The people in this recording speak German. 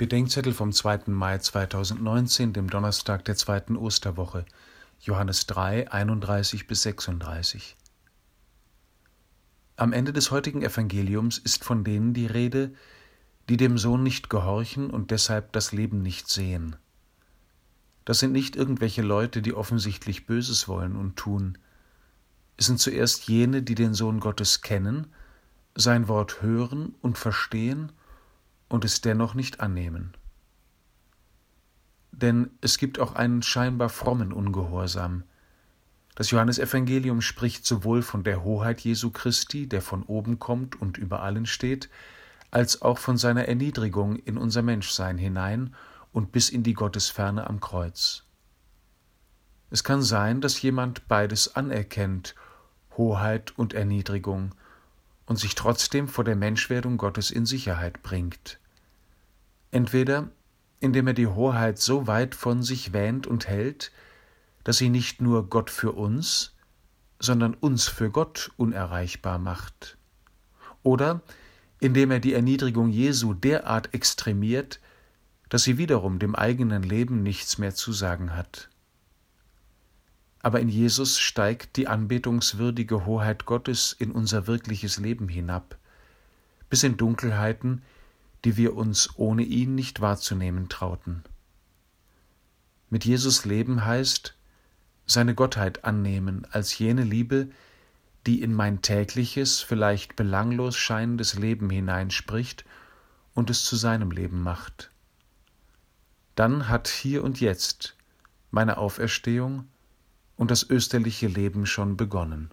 Bedenkzettel vom 2. Mai 2019, dem Donnerstag der zweiten Osterwoche, Johannes 3, 31 bis 36. Am Ende des heutigen Evangeliums ist von denen die Rede, die dem Sohn nicht gehorchen und deshalb das Leben nicht sehen. Das sind nicht irgendwelche Leute, die offensichtlich Böses wollen und tun. Es sind zuerst jene, die den Sohn Gottes kennen, sein Wort hören und verstehen und es dennoch nicht annehmen. Denn es gibt auch einen scheinbar frommen Ungehorsam. Das Johannesevangelium spricht sowohl von der Hoheit Jesu Christi, der von oben kommt und über allen steht, als auch von seiner Erniedrigung in unser Menschsein hinein und bis in die Gottesferne am Kreuz. Es kann sein, dass jemand beides anerkennt, Hoheit und Erniedrigung, und sich trotzdem vor der Menschwerdung Gottes in Sicherheit bringt. Entweder indem er die Hoheit so weit von sich wähnt und hält, dass sie nicht nur Gott für uns, sondern uns für Gott unerreichbar macht. Oder indem er die Erniedrigung Jesu derart extremiert, dass sie wiederum dem eigenen Leben nichts mehr zu sagen hat. Aber in Jesus steigt die anbetungswürdige Hoheit Gottes in unser wirkliches Leben hinab, bis in Dunkelheiten, die wir uns ohne ihn nicht wahrzunehmen trauten. Mit Jesus leben heißt, seine Gottheit annehmen als jene Liebe, die in mein tägliches, vielleicht belanglos scheinendes Leben hineinspricht und es zu seinem Leben macht. Dann hat hier und jetzt meine Auferstehung und das österliche Leben schon begonnen.